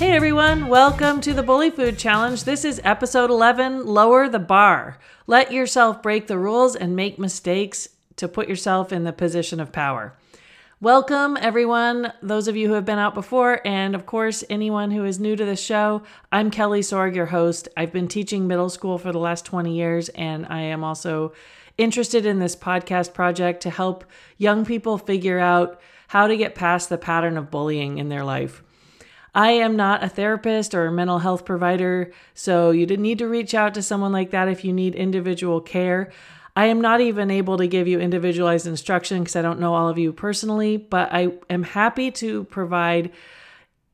Hey everyone, welcome to the Bully Food Challenge. This is episode 11 Lower the Bar. Let yourself break the rules and make mistakes to put yourself in the position of power. Welcome, everyone, those of you who have been out before, and of course, anyone who is new to the show. I'm Kelly Sorg, your host. I've been teaching middle school for the last 20 years, and I am also interested in this podcast project to help young people figure out how to get past the pattern of bullying in their life. I am not a therapist or a mental health provider, so you didn't need to reach out to someone like that if you need individual care. I am not even able to give you individualized instruction because I don't know all of you personally, but I am happy to provide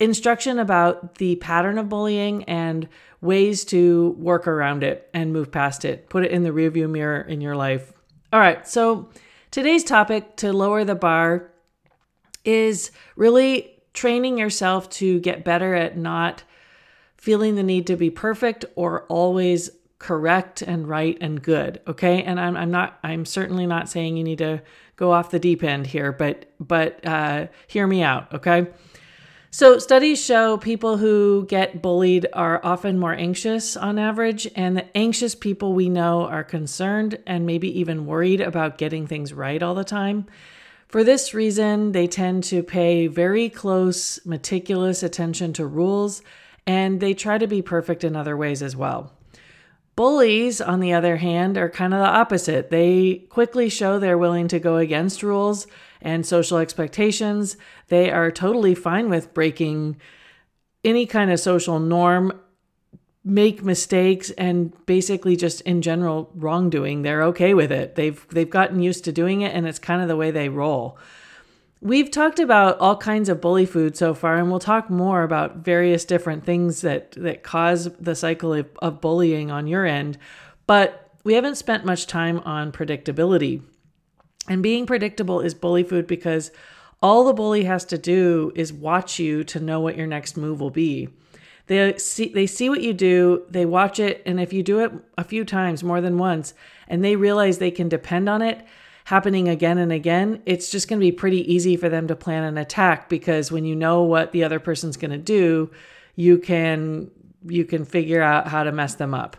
instruction about the pattern of bullying and ways to work around it and move past it. Put it in the rearview mirror in your life. All right, so today's topic to lower the bar is really training yourself to get better at not feeling the need to be perfect or always correct and right and good okay? And i'm, I'm not i'm certainly not saying you need to go off the deep end here but but uh, hear me out okay? So studies show people who get bullied are often more anxious on average and the anxious people we know are concerned and maybe even worried about getting things right all the time for this reason they tend to pay very close meticulous attention to rules and they try to be perfect in other ways as well Bullies, on the other hand, are kind of the opposite. They quickly show they're willing to go against rules and social expectations. They are totally fine with breaking any kind of social norm, make mistakes, and basically just in general wrongdoing. They're okay with it. They've they've gotten used to doing it, and it's kind of the way they roll. We've talked about all kinds of bully food so far, and we'll talk more about various different things that, that cause the cycle of, of bullying on your end. But we haven't spent much time on predictability. And being predictable is bully food because all the bully has to do is watch you to know what your next move will be. They see they see what you do, they watch it, and if you do it a few times more than once and they realize they can depend on it, happening again and again, it's just going to be pretty easy for them to plan an attack because when you know what the other person's going to do, you can you can figure out how to mess them up.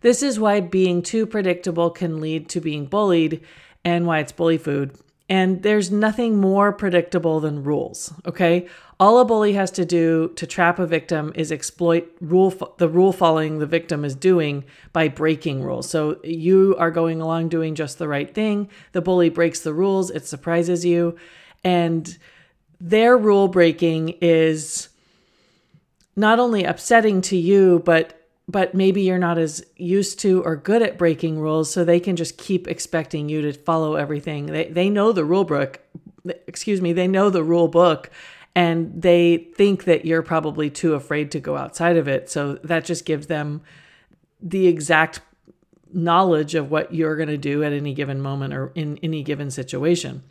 This is why being too predictable can lead to being bullied and why it's bully food. And there's nothing more predictable than rules, okay? All a bully has to do to trap a victim is exploit rule the rule following the victim is doing by breaking rules. So you are going along doing just the right thing, the bully breaks the rules, it surprises you, and their rule breaking is not only upsetting to you but but maybe you're not as used to or good at breaking rules so they can just keep expecting you to follow everything. They, they know the rule book excuse me they know the rule book and they think that you're probably too afraid to go outside of it. So that just gives them the exact knowledge of what you're going to do at any given moment or in any given situation.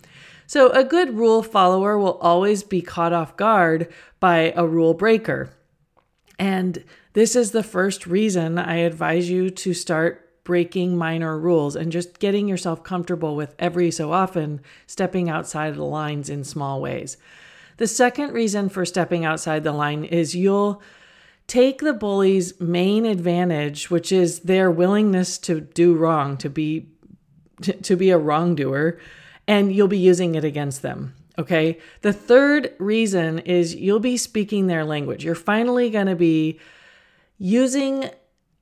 So a good rule follower will always be caught off guard by a rule breaker. And this is the first reason I advise you to start breaking minor rules and just getting yourself comfortable with every so often stepping outside of the lines in small ways. The second reason for stepping outside the line is you'll take the bully's main advantage, which is their willingness to do wrong, to be to be a wrongdoer, and you'll be using it against them. Okay? The third reason is you'll be speaking their language. You're finally going to be using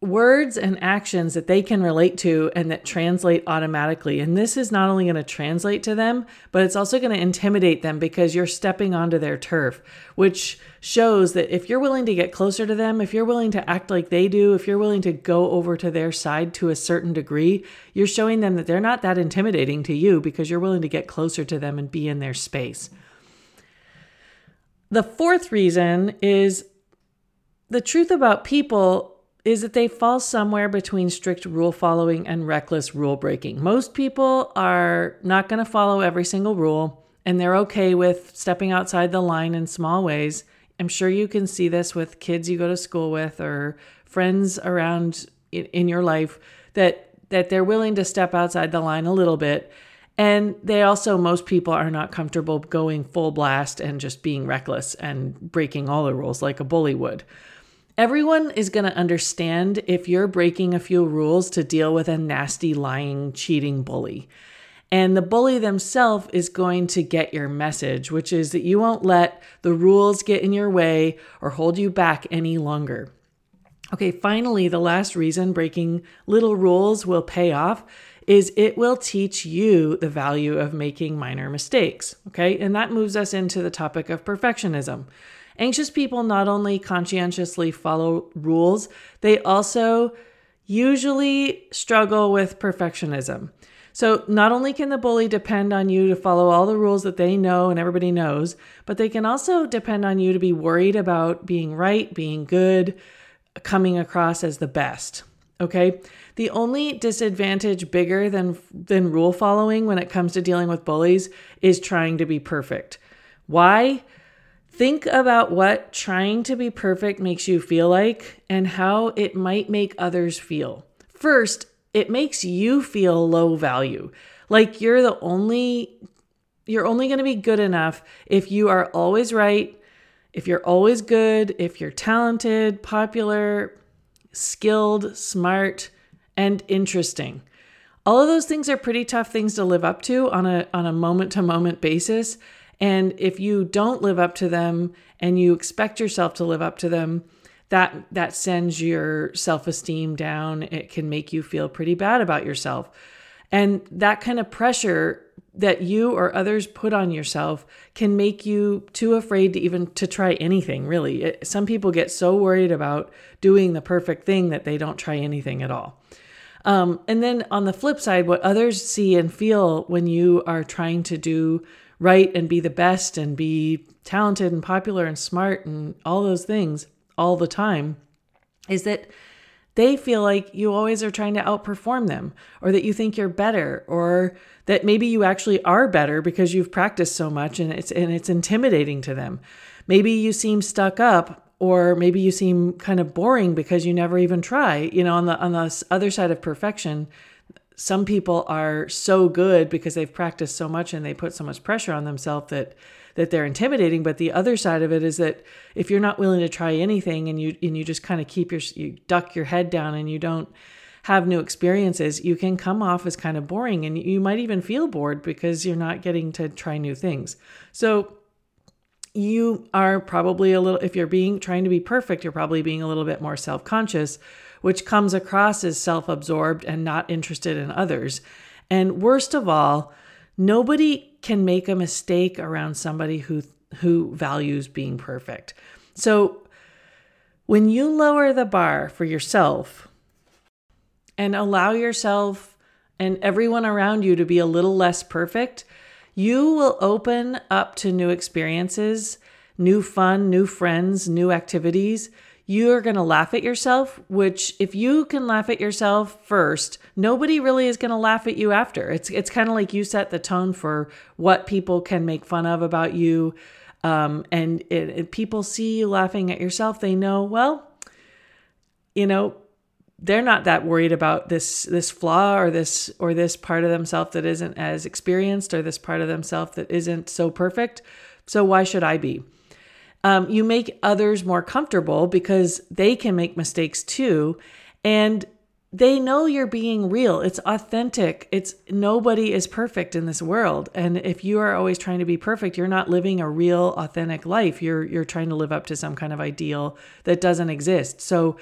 words and actions that they can relate to and that translate automatically. And this is not only going to translate to them, but it's also going to intimidate them because you're stepping onto their turf, which shows that if you're willing to get closer to them, if you're willing to act like they do, if you're willing to go over to their side to a certain degree, you're showing them that they're not that intimidating to you because you're willing to get closer to them and be in their space. The fourth reason is the truth about people is that they fall somewhere between strict rule following and reckless rule breaking. Most people are not going to follow every single rule, and they're okay with stepping outside the line in small ways. I'm sure you can see this with kids you go to school with or friends around in, your life that that they're willing to step outside the line a little bit And they also, most people are not comfortable going full blast and just being reckless and breaking all the rules like a bully would. Everyone is going to understand if you're breaking a few rules to deal with a nasty, lying, cheating bully. And the bully themselves is going to get your message, which is that you won't let the rules get in your way or hold you back any longer. Okay, finally, the last reason breaking little rules will pay off is it will teach you the value of making minor mistakes. Okay, and that moves us into the topic of perfectionism. Anxious people not only conscientiously follow rules, they also usually struggle with perfectionism. So, not only can the bully depend on you to follow all the rules that they know and everybody knows, but they can also depend on you to be worried about being right, being good, coming across as the best. Okay? The only disadvantage bigger than than rule following when it comes to dealing with bullies is trying to be perfect. Why? Think about what trying to be perfect makes you feel like and how it might make others feel. First, it makes you feel low value. Like you're the only you're only going to be good enough if you are always right, if you're always good, if you're talented, popular, skilled, smart, and interesting. All of those things are pretty tough things to live up to on a on a moment to moment basis. And if you don't live up to them and you expect yourself to live up to them, that that sends your self-esteem down. It can make you feel pretty bad about yourself. And that kind of pressure that you or others put on yourself can make you too afraid to even to try anything really it, some people get so worried about doing the perfect thing that they don't try anything at all um, and then on the flip side, what others see and feel when you are trying to do right and be the best and be talented and popular and smart and all those things all the time is that they feel like you always are trying to outperform them or that you think you're better or that maybe you actually are better because you've practiced so much and it's and it's intimidating to them. Maybe you seem stuck up or maybe you seem kind of boring because you never even try you know on the on the other side of perfection some people are so good because they've practiced so much and they put so much pressure on themselves that that they're intimidating. But the other side of it is that if you're not willing to try anything and you and you just kind of keep your you duck your head down and you don't have new experiences you can come off as kind of boring and you might even feel bored because you're not getting to try new things. So you are probably a little if you're being trying to be perfect you're probably being a little bit more self-conscious which comes across as self-absorbed and not interested in others and worst of all nobody can make a mistake around somebody who who values being perfect so when you lower the bar for yourself and allow yourself and everyone around you to be a little less perfect you will open up to new experiences, new fun, new friends, new activities. You're going to laugh at yourself, which if you can laugh at yourself first, nobody really is going to laugh at you after. It's it's kind of like you set the tone for what people can make fun of about you. Um, and it, it, people see you laughing at yourself, they know, well, you know, they're not that worried about this this flaw or this or this part of themselves that isn't as experienced or this part of themselves that isn't so perfect so why should i be um, you make others more comfortable because they can make mistakes too. And they know you're being real. It's authentic. It's nobody is perfect in this world. And if you are always trying to be perfect you're not living a real authentic life. You're you're trying to live up to some kind of ideal that doesn't exist. So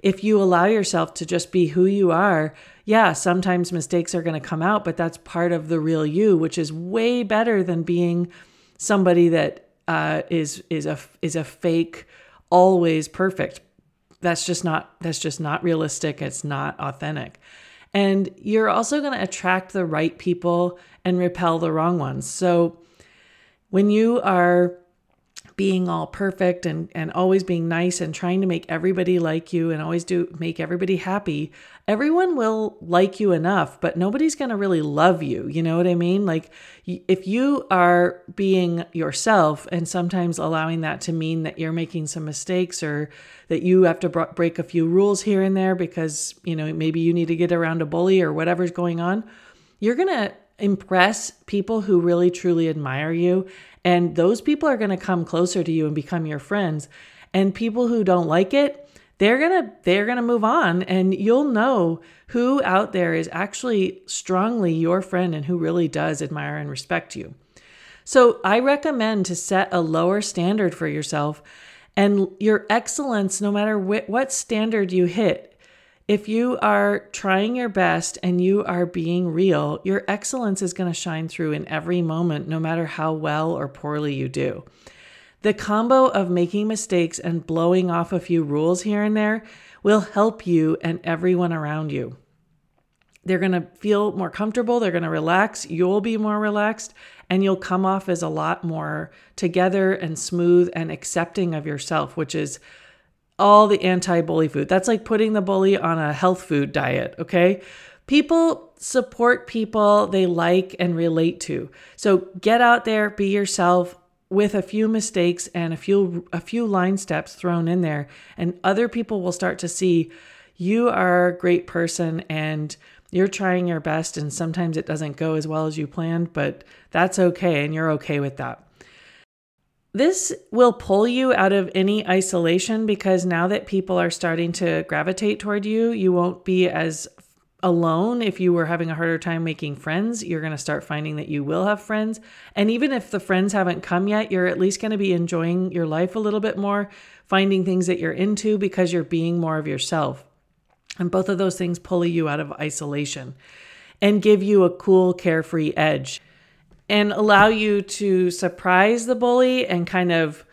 if you allow yourself to just be who you are, yeah, sometimes mistakes are going to come out, but that's part of the real you, which is way better than being somebody that uh, is is a is a fake, always perfect. That's just not that's just not realistic. It's not authentic. And you're also going to attract the right people and repel the wrong ones. So when you are being all perfect and, and always being nice and trying to make everybody like you and always do make everybody happy, everyone will like you enough, but nobody's going to really love you. You know what I mean? Like if you are being yourself and sometimes allowing that to mean that you're making some mistakes or that you have to break a few rules here and there because, you know, maybe you need to get around a bully or whatever's going on, you're going to impress people who really truly admire you. And those people are going to come closer to you and become your friends. And people who don't like it, they're going to they're going to move on and you'll know who out there is actually strongly your friend and who really does admire and respect you. So, I recommend to set a lower standard for yourself and your excellence no matter wh- what standard you hit if you are trying your best and you are being real, your excellence is going to shine through in every moment, no matter how well or poorly you do. The combo of making mistakes and blowing off a few rules here and there will help you and everyone around you. They're going to feel more comfortable, they're going to relax, you'll be more relaxed, and you'll come off as a lot more together and smooth and accepting of yourself, which is all the anti bully food. That's like putting the bully on a health food diet, okay? People support people they like and relate to. So get out there, be yourself with a few mistakes and a few a few line steps thrown in there and other people will start to see you are a great person and you're trying your best and sometimes it doesn't go as well as you planned, but that's okay and you're okay with that. This will pull you out of any isolation because now that people are starting to gravitate toward you, you won't be as alone. If you were having a harder time making friends, you're going to start finding that you will have friends. And even if the friends haven't come yet, you're at least going to be enjoying your life a little bit more, finding things that you're into because you're being more of yourself. And both of those things pull you out of isolation and give you a cool, carefree edge and allow you to surprise the bully and kind of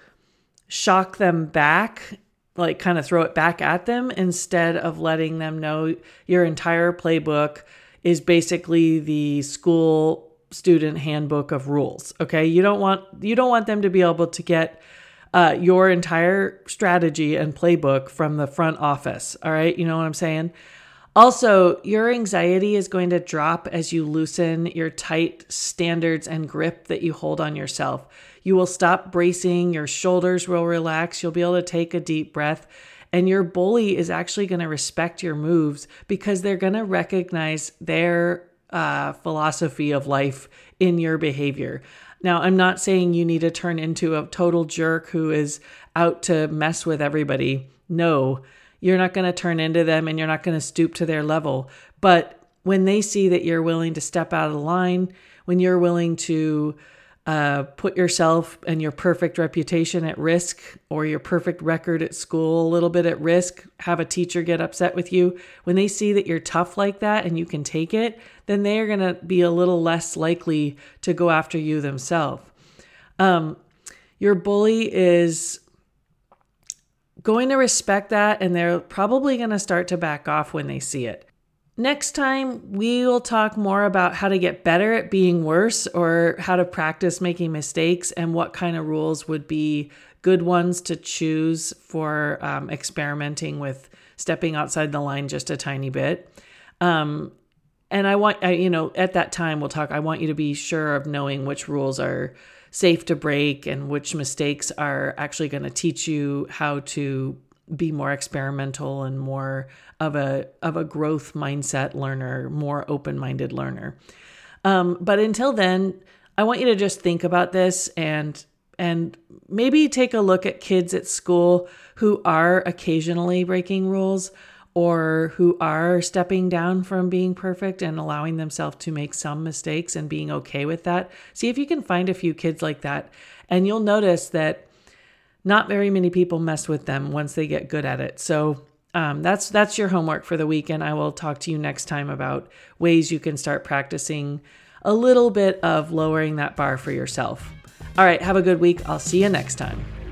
shock them back, like kind of throw it back at them instead of letting them know your entire playbook is basically the school student handbook of rules. Okay? You don't want you don't want them to be able to get uh, your entire strategy and playbook from the front office. All right, you know what I'm saying? Also, your anxiety is going to drop as you loosen your tight standards and grip that you hold on yourself. You will stop bracing, your shoulders will relax, you'll be able to take a deep breath, and your bully is actually going to respect your moves because they're going to recognize their uh, philosophy of life in your behavior. Now, I'm not saying you need to turn into a total jerk who is out to mess with everybody. No you're not going to turn into them and you're not going to stoop to their level. But when they see that you're willing to step out of line, when you're willing to uh, put yourself and your perfect reputation at risk or your perfect record at school a little bit at risk, have a teacher get upset with you, when they see that you're tough like that and you can take it, then they are going to be a little less likely to go after you themselves. Um, your bully is going to respect that and they're probably going to start to back off when they see it. Next time, we will talk more about how to get better at being worse or how to practice making mistakes and what kind of rules would be good ones to choose for um, experimenting with stepping outside the line just a tiny bit. Um, and I want, I, you know, at that time, we'll talk. I want you to be sure of knowing which rules are safe to break and which mistakes are actually going to teach you how to be more experimental and more of a of a growth mindset learner, more open-minded learner. Um, but until then, I want you to just think about this and and maybe take a look at kids at school who are occasionally breaking rules or who are stepping down from being perfect and allowing themselves to make some mistakes and being okay with that. See if you can find a few kids like that. And you'll notice that not very many people mess with them once they get good at it. So um, that's that's your homework for the week, and I will talk to you next time about ways you can start practicing a little bit of lowering that bar for yourself. All right, have a good week. I'll see you next time.